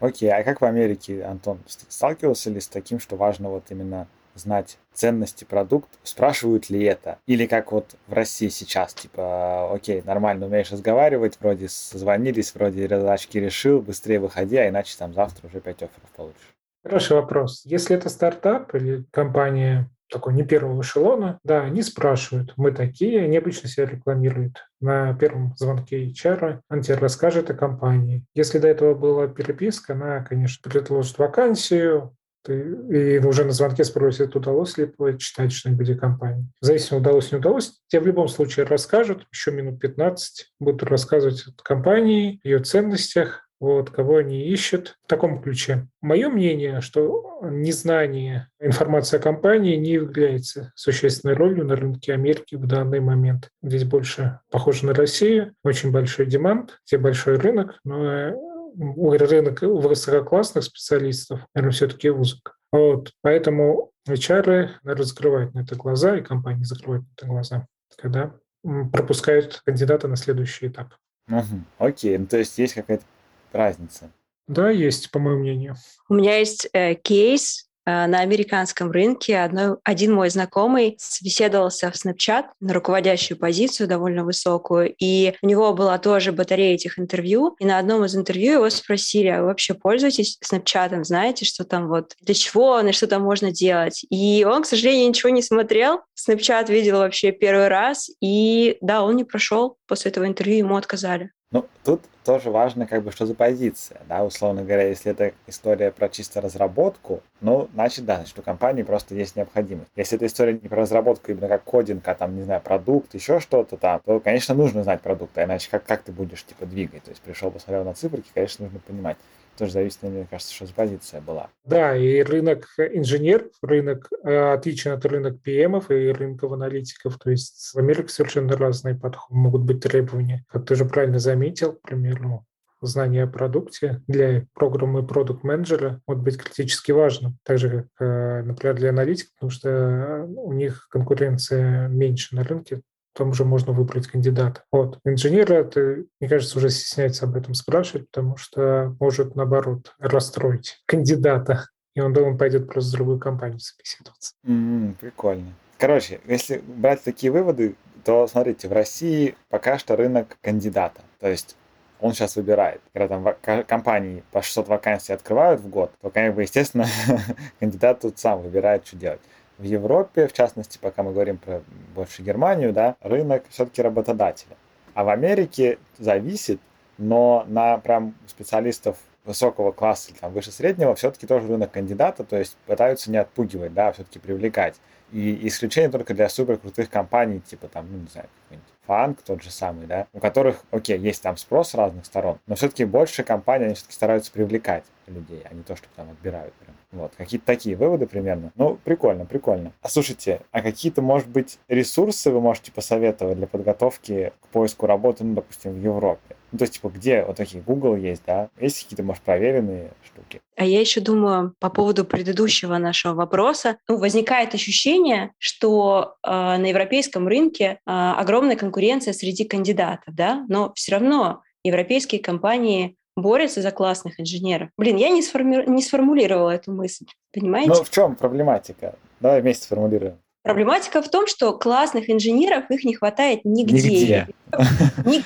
Окей, а как в Америке, Антон, сталкивался ли с таким, что важно вот именно знать ценности продукт, спрашивают ли это? Или как вот в России сейчас, типа, окей, нормально умеешь разговаривать, вроде созвонились, вроде задачки решил, быстрее выходи, а иначе там завтра уже 5 офферов получишь. Хороший вопрос. Если это стартап или компания такой не первого эшелона, да, они спрашивают, мы такие, они обычно себя рекламируют. На первом звонке HR он тебе расскажет о компании. Если до этого была переписка, она, конечно, предложит вакансию, и уже на звонке спросят, удалось ли читать что-нибудь о компании. Зависимо, удалось, не удалось, тебе в любом случае расскажут, еще минут 15 будут рассказывать о компании, ее ценностях, вот, кого они ищут в таком ключе. Мое мнение, что незнание информации о компании не является существенной ролью на рынке Америки в данный момент. Здесь больше похоже на Россию, очень большой демант, где большой рынок, но рынок высококлассных специалистов, наверное, все-таки узок. Вот, поэтому HR раскрывают на это глаза, и компании закрывают на это глаза, когда пропускают кандидата на следующий этап. Угу. Окей, ну, то есть есть какая-то разница? Да, есть, по моему мнению. У меня есть э, кейс э, на американском рынке. Одно, один мой знакомый собеседовался в Snapchat на руководящую позицию, довольно высокую, и у него была тоже батарея этих интервью, и на одном из интервью его спросили, а вы вообще пользуетесь Snapchat, знаете, что там вот, для чего он и что там можно делать? И он, к сожалению, ничего не смотрел, Snapchat видел вообще первый раз, и да, он не прошел, после этого интервью ему отказали. Ну, тут тоже важно, как бы, что за позиция, да, условно говоря, если это история про чисто разработку, ну, значит, да, значит, у компании просто есть необходимость. Если это история не про разработку именно как кодинг, а там, не знаю, продукт, еще что-то там, то, конечно, нужно знать продукт, а иначе как, как ты будешь, типа, двигать? То есть пришел, посмотрел на циферки, конечно, нужно понимать тоже зависит, мне кажется, что позиция была. Да, и рынок инженеров, рынок э, отличен от рынка PM и рынков аналитиков. То есть в Америке совершенно разные подходы, могут быть требования. Как ты же правильно заметил, к примеру, знание о продукте для программы продукт менеджера может быть критически важным. Так же, как, э, например, для аналитиков, потому что у них конкуренция меньше на рынке, там уже можно выбрать кандидата. Вот. Инженера, это, мне кажется, уже стесняется об этом спрашивать, потому что может, наоборот, расстроить кандидата, и он, думаю, пойдет просто в другую компанию собеседоваться. Mm, прикольно. Короче, если брать такие выводы, то смотрите, в России пока что рынок кандидата. То есть он сейчас выбирает. Когда там компании по 600 вакансий открывают в год, то, как бы, естественно, кандидат тут сам выбирает, что делать в Европе, в частности, пока мы говорим про больше Германию, да, рынок все-таки работодателя. А в Америке зависит, но на прям специалистов высокого класса или там выше среднего все-таки тоже рынок кандидата, то есть пытаются не отпугивать, да, а все-таки привлекать. И исключение только для супер крутых компаний, типа там, ну не знаю, какой-нибудь фанк тот же самый, да, у которых, окей, есть там спрос с разных сторон, но все-таки больше компаний, они все-таки стараются привлекать людей, а не то, что там отбирают прям. Вот, какие-то такие выводы примерно. Ну, прикольно, прикольно. А слушайте, а какие-то, может быть, ресурсы вы можете посоветовать для подготовки к поиску работы, ну, допустим, в Европе? Ну, то есть, типа, где вот такие Google есть, да? Есть какие-то, может, проверенные штуки? А я еще думаю по поводу предыдущего нашего вопроса. Ну, возникает ощущение, что э, на европейском рынке э, огромная конкуренция среди кандидатов, да, но все равно европейские компании борются за классных инженеров. Блин, я не, сформи... не сформулировала эту мысль, понимаете? Ну, в чем проблематика? Давай вместе сформулируем. Проблематика в том, что классных инженеров их не хватает нигде. Нигде.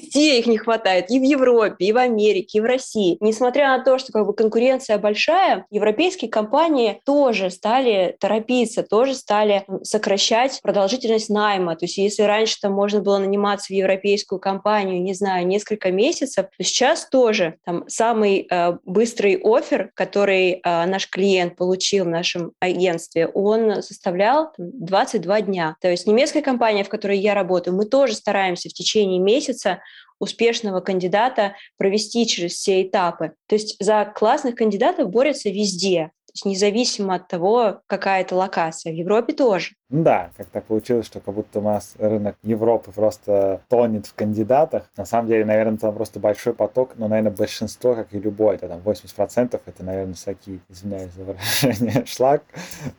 Везде их не хватает. И в Европе, и в Америке, и в России. Несмотря на то, что как бы конкуренция большая, европейские компании тоже стали торопиться, тоже стали сокращать продолжительность найма. То есть если раньше там можно было наниматься в европейскую компанию, не знаю, несколько месяцев, то сейчас тоже там самый э, быстрый офер, который э, наш клиент получил в нашем агентстве, он составлял там, 22 дня. То есть немецкая компания, в которой я работаю, мы тоже стараемся в течение месяца успешного кандидата провести через все этапы. То есть за классных кандидатов борются везде. То есть независимо от того, какая это локация. В Европе тоже. Да, как так получилось, что как будто у нас рынок Европы просто тонет в кандидатах. На самом деле, наверное, там просто большой поток, но, наверное, большинство, как и любой, это там 80% это, наверное, всякие, извиняюсь за выражение, шлак,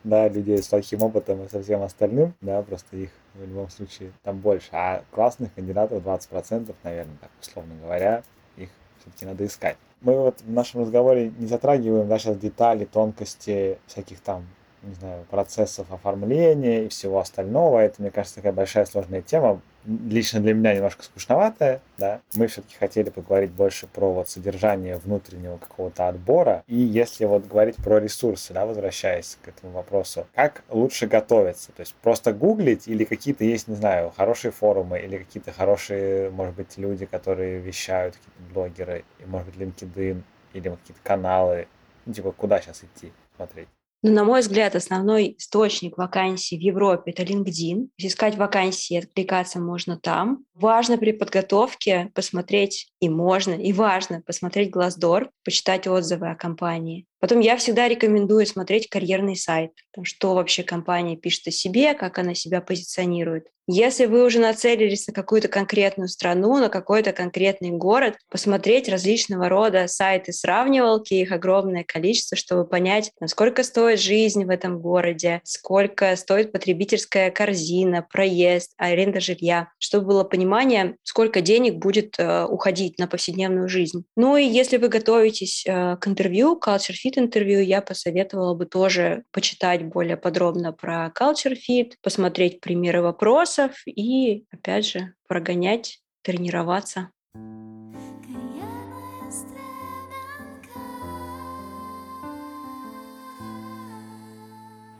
да, людей с плохим опытом и со всем остальным, да, просто их в любом случае там больше. А классных кандидатов 20%, наверное, так условно говоря, их все-таки надо искать мы вот в нашем разговоре не затрагиваем да, сейчас детали, тонкости всяких там не знаю, процессов оформления и всего остального. Это, мне кажется, такая большая сложная тема. Лично для меня немножко скучноватая, да. Мы все-таки хотели поговорить больше про вот содержание внутреннего какого-то отбора. И если вот говорить про ресурсы, да, возвращаясь к этому вопросу, как лучше готовиться? То есть просто гуглить или какие-то есть, не знаю, хорошие форумы или какие-то хорошие, может быть, люди, которые вещают, какие-то блогеры, и, может быть, LinkedIn или какие-то каналы, ну, типа, куда сейчас идти смотреть? Но, на мой взгляд, основной источник вакансий в Европе – это LinkedIn. Искать вакансии, откликаться можно там. Важно при подготовке посмотреть, и можно, и важно посмотреть Glassdoor, почитать отзывы о компании. Потом я всегда рекомендую смотреть карьерный сайт, что вообще компания пишет о себе, как она себя позиционирует. Если вы уже нацелились на какую-то конкретную страну, на какой-то конкретный город, посмотреть различного рода сайты сравнивалки, их огромное количество, чтобы понять, насколько стоит жизнь в этом городе, сколько стоит потребительская корзина, проезд, аренда жилья, чтобы было понимание, сколько денег будет э, уходить на повседневную жизнь. Ну и если вы готовитесь э, к интервью, Culture Fit интервью, я посоветовала бы тоже почитать более подробно про Culture Fit, посмотреть примеры вопросов и, опять же, прогонять, тренироваться.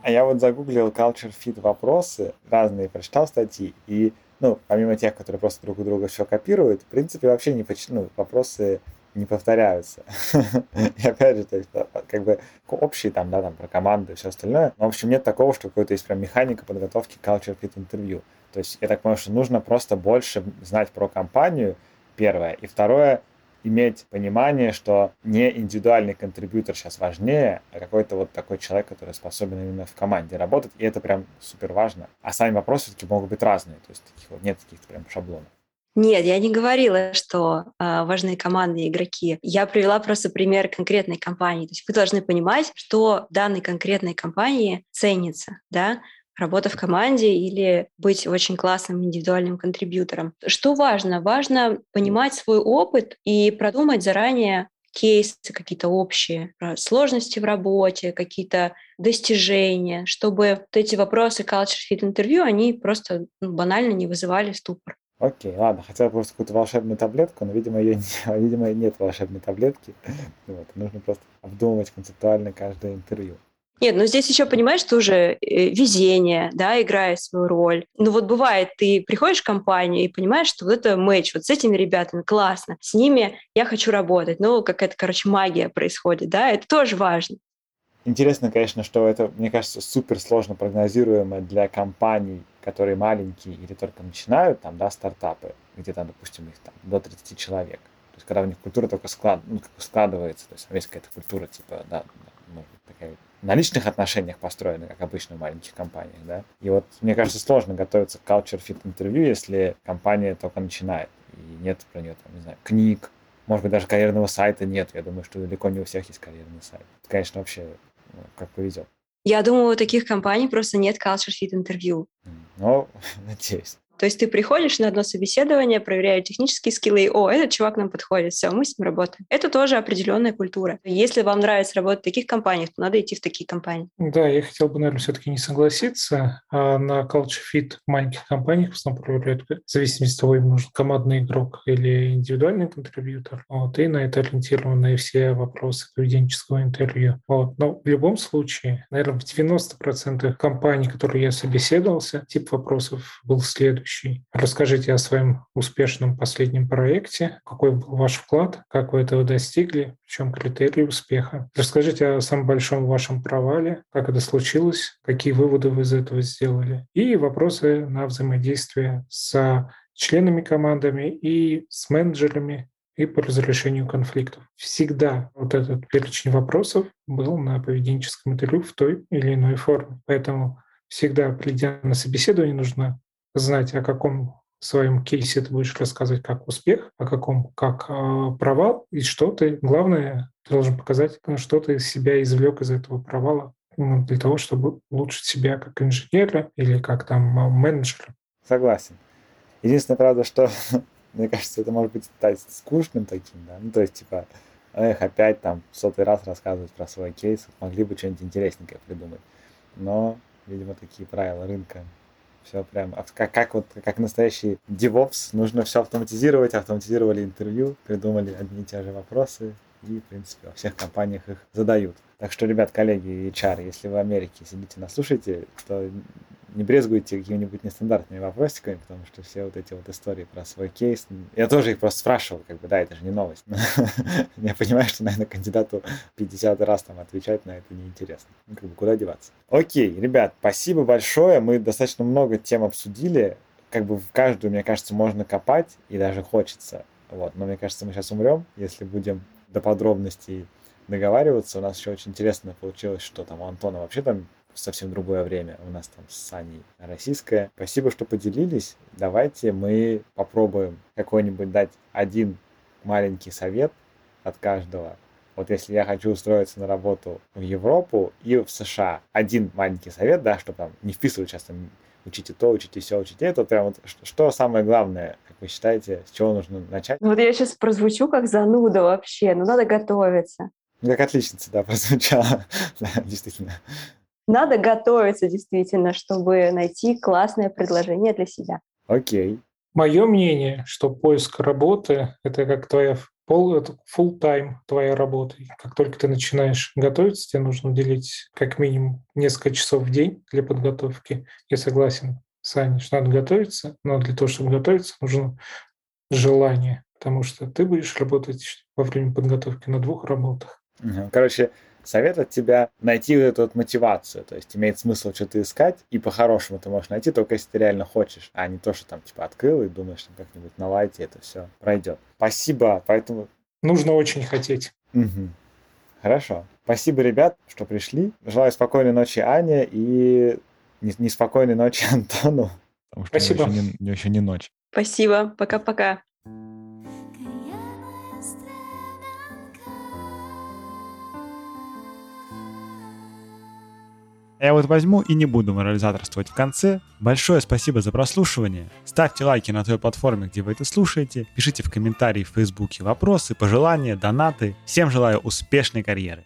А я вот загуглил Culture Fit вопросы, разные прочитал статьи, и, ну, помимо тех, которые просто друг у друга все копируют, в принципе, вообще не почти, ну, вопросы не повторяются. и опять же, то есть, как бы общие там, да, там, про команду и все остальное. Но, в общем, нет такого, что какой-то есть прям механика подготовки culture fit интервью. То есть я так понимаю, что нужно просто больше знать про компанию, первое. И второе, иметь понимание, что не индивидуальный контрибьютор сейчас важнее, а какой-то вот такой человек, который способен именно в команде работать, и это прям супер важно. А сами вопросы все-таки могут быть разные, то есть таких вот нет таких прям шаблонов. Нет, я не говорила, что э, важны командные игроки. Я привела просто пример конкретной компании. То есть вы должны понимать, что данной конкретной компании ценится, да, работа в команде или быть очень классным индивидуальным контрибьютором. Что важно? Важно понимать свой опыт и продумать заранее кейсы какие-то общие, сложности в работе, какие-то достижения, чтобы вот эти вопросы culture fit интервью, они просто ну, банально не вызывали ступор. Окей, ладно, хотел просто какую-то волшебную таблетку, но, видимо, ее, видимо, нет волшебной таблетки. Вот, нужно просто обдумывать концептуально каждое интервью. Нет, ну здесь еще понимаешь, тоже э, везение, да, играет свою роль. Ну вот бывает, ты приходишь в компанию и понимаешь, что вот это матч, вот с этими ребятами классно, с ними я хочу работать. Ну, какая-то, короче, магия происходит, да, это тоже важно. Интересно, конечно, что это, мне кажется, супер сложно прогнозируемо для компаний, которые маленькие или только начинают, там, да, стартапы, где там, допустим, их там до 30 человек. То есть, когда у них культура только склад, ну, складывается, то есть, есть какая-то культура, типа, да, может быть, такая на личных отношениях построены, как обычно в маленьких компаниях, да. И вот, мне кажется, сложно готовиться к culture fit интервью, если компания только начинает, и нет про нее, там, не знаю, книг, может быть, даже карьерного сайта нет. Я думаю, что далеко не у всех есть карьерный сайт. Это, конечно, вообще ну, как повезет. Я думаю, у таких компаний просто нет culture fit интервью. Ну, надеюсь. То есть ты приходишь на одно собеседование, проверяют технические скиллы, и, о, этот чувак нам подходит, все, мы с ним работаем. Это тоже определенная культура. Если вам нравится работать в таких компаниях, то надо идти в такие компании. Да, я хотел бы, наверное, все-таки не согласиться. А на Culture Fit в маленьких компаниях в основном проверяют в зависимости от того, им нужен командный игрок или индивидуальный контрибьютор. Вот, и на это ориентированы все вопросы поведенческого интервью. Вот. Но в любом случае, наверное, в 90% компаний, которые я собеседовался, тип вопросов был следующий. Расскажите о своем успешном последнем проекте, какой был ваш вклад, как вы этого достигли, в чем критерии успеха. Расскажите о самом большом вашем провале, как это случилось, какие выводы вы из этого сделали. И вопросы на взаимодействие с членами командами и с менеджерами и по разрешению конфликтов. Всегда вот этот перечень вопросов был на поведенческом интервью в той или иной форме. Поэтому всегда, придя на собеседование, нужно знать, о каком своем кейсе ты будешь рассказывать как успех, о каком как э, провал, и что ты, главное, ты должен показать, что ты себя извлек из этого провала ну, для того, чтобы улучшить себя как инженера или как там менеджера. Согласен. Единственное, правда, что мне кажется, это может быть стать скучным таким, да, ну, то есть, типа, эх, опять там сотый раз рассказывать про свой кейс, могли бы что-нибудь интересненькое придумать. Но, видимо, такие правила рынка. Все прям, как, как вот, как настоящий DevOps, нужно все автоматизировать, автоматизировали интервью, придумали одни и те же вопросы, и, в принципе, во всех компаниях их задают. Так что, ребят, коллеги HR, если вы в Америке сидите, нас слушаете, то не брезгуйте какими-нибудь нестандартными вопросиками, потому что все вот эти вот истории про свой кейс, я тоже их просто спрашивал, как бы, да, это же не новость. Я понимаю, что, наверное, кандидату 50 раз там отвечать на это неинтересно. Ну, как бы, куда деваться? Окей, ребят, спасибо большое, мы достаточно много тем обсудили, как бы в каждую, мне кажется, можно копать, и даже хочется. Вот, но мне кажется, мы сейчас умрем, если будем до подробностей договариваться. У нас еще очень интересно получилось, что там у Антона вообще там совсем другое время. У нас там с Саней российское. Спасибо, что поделились. Давайте мы попробуем какой-нибудь дать один маленький совет от каждого. Вот если я хочу устроиться на работу в Европу и в США, один маленький совет, да, чтобы там не вписывать сейчас там учите то, учите все, учите это. Прям вот что самое главное, как вы считаете, с чего нужно начать? Вот я сейчас прозвучу как зануда вообще, но надо готовиться. Как отличница, да, прозвучала. да, действительно. Надо готовиться действительно, чтобы найти классное предложение для себя. Окей. Мое мнение, что поиск работы – это как твоя пол, это full time твоя работа. И как только ты начинаешь готовиться, тебе нужно уделить как минимум несколько часов в день для подготовки. Я согласен с Аней, что надо готовиться, но для того, чтобы готовиться, нужно желание, потому что ты будешь работать во время подготовки на двух работах. Короче, совет от тебя найти вот эту вот мотивацию. То есть имеет смысл что-то искать, и по-хорошему ты можешь найти, только если ты реально хочешь, а не то, что там типа открыл и думаешь, там как-нибудь на лайте это все пройдет. Спасибо, поэтому... Нужно очень хотеть. Угу. Хорошо. Спасибо, ребят, что пришли. Желаю спокойной ночи, Ане, и неспокойной ночи Антону. Потому что Спасибо. Еще не, еще не ночь. Спасибо. Пока-пока. Я вот возьму и не буду морализаторствовать в конце. Большое спасибо за прослушивание. Ставьте лайки на той платформе, где вы это слушаете. Пишите в комментарии в Фейсбуке вопросы, пожелания, донаты. Всем желаю успешной карьеры.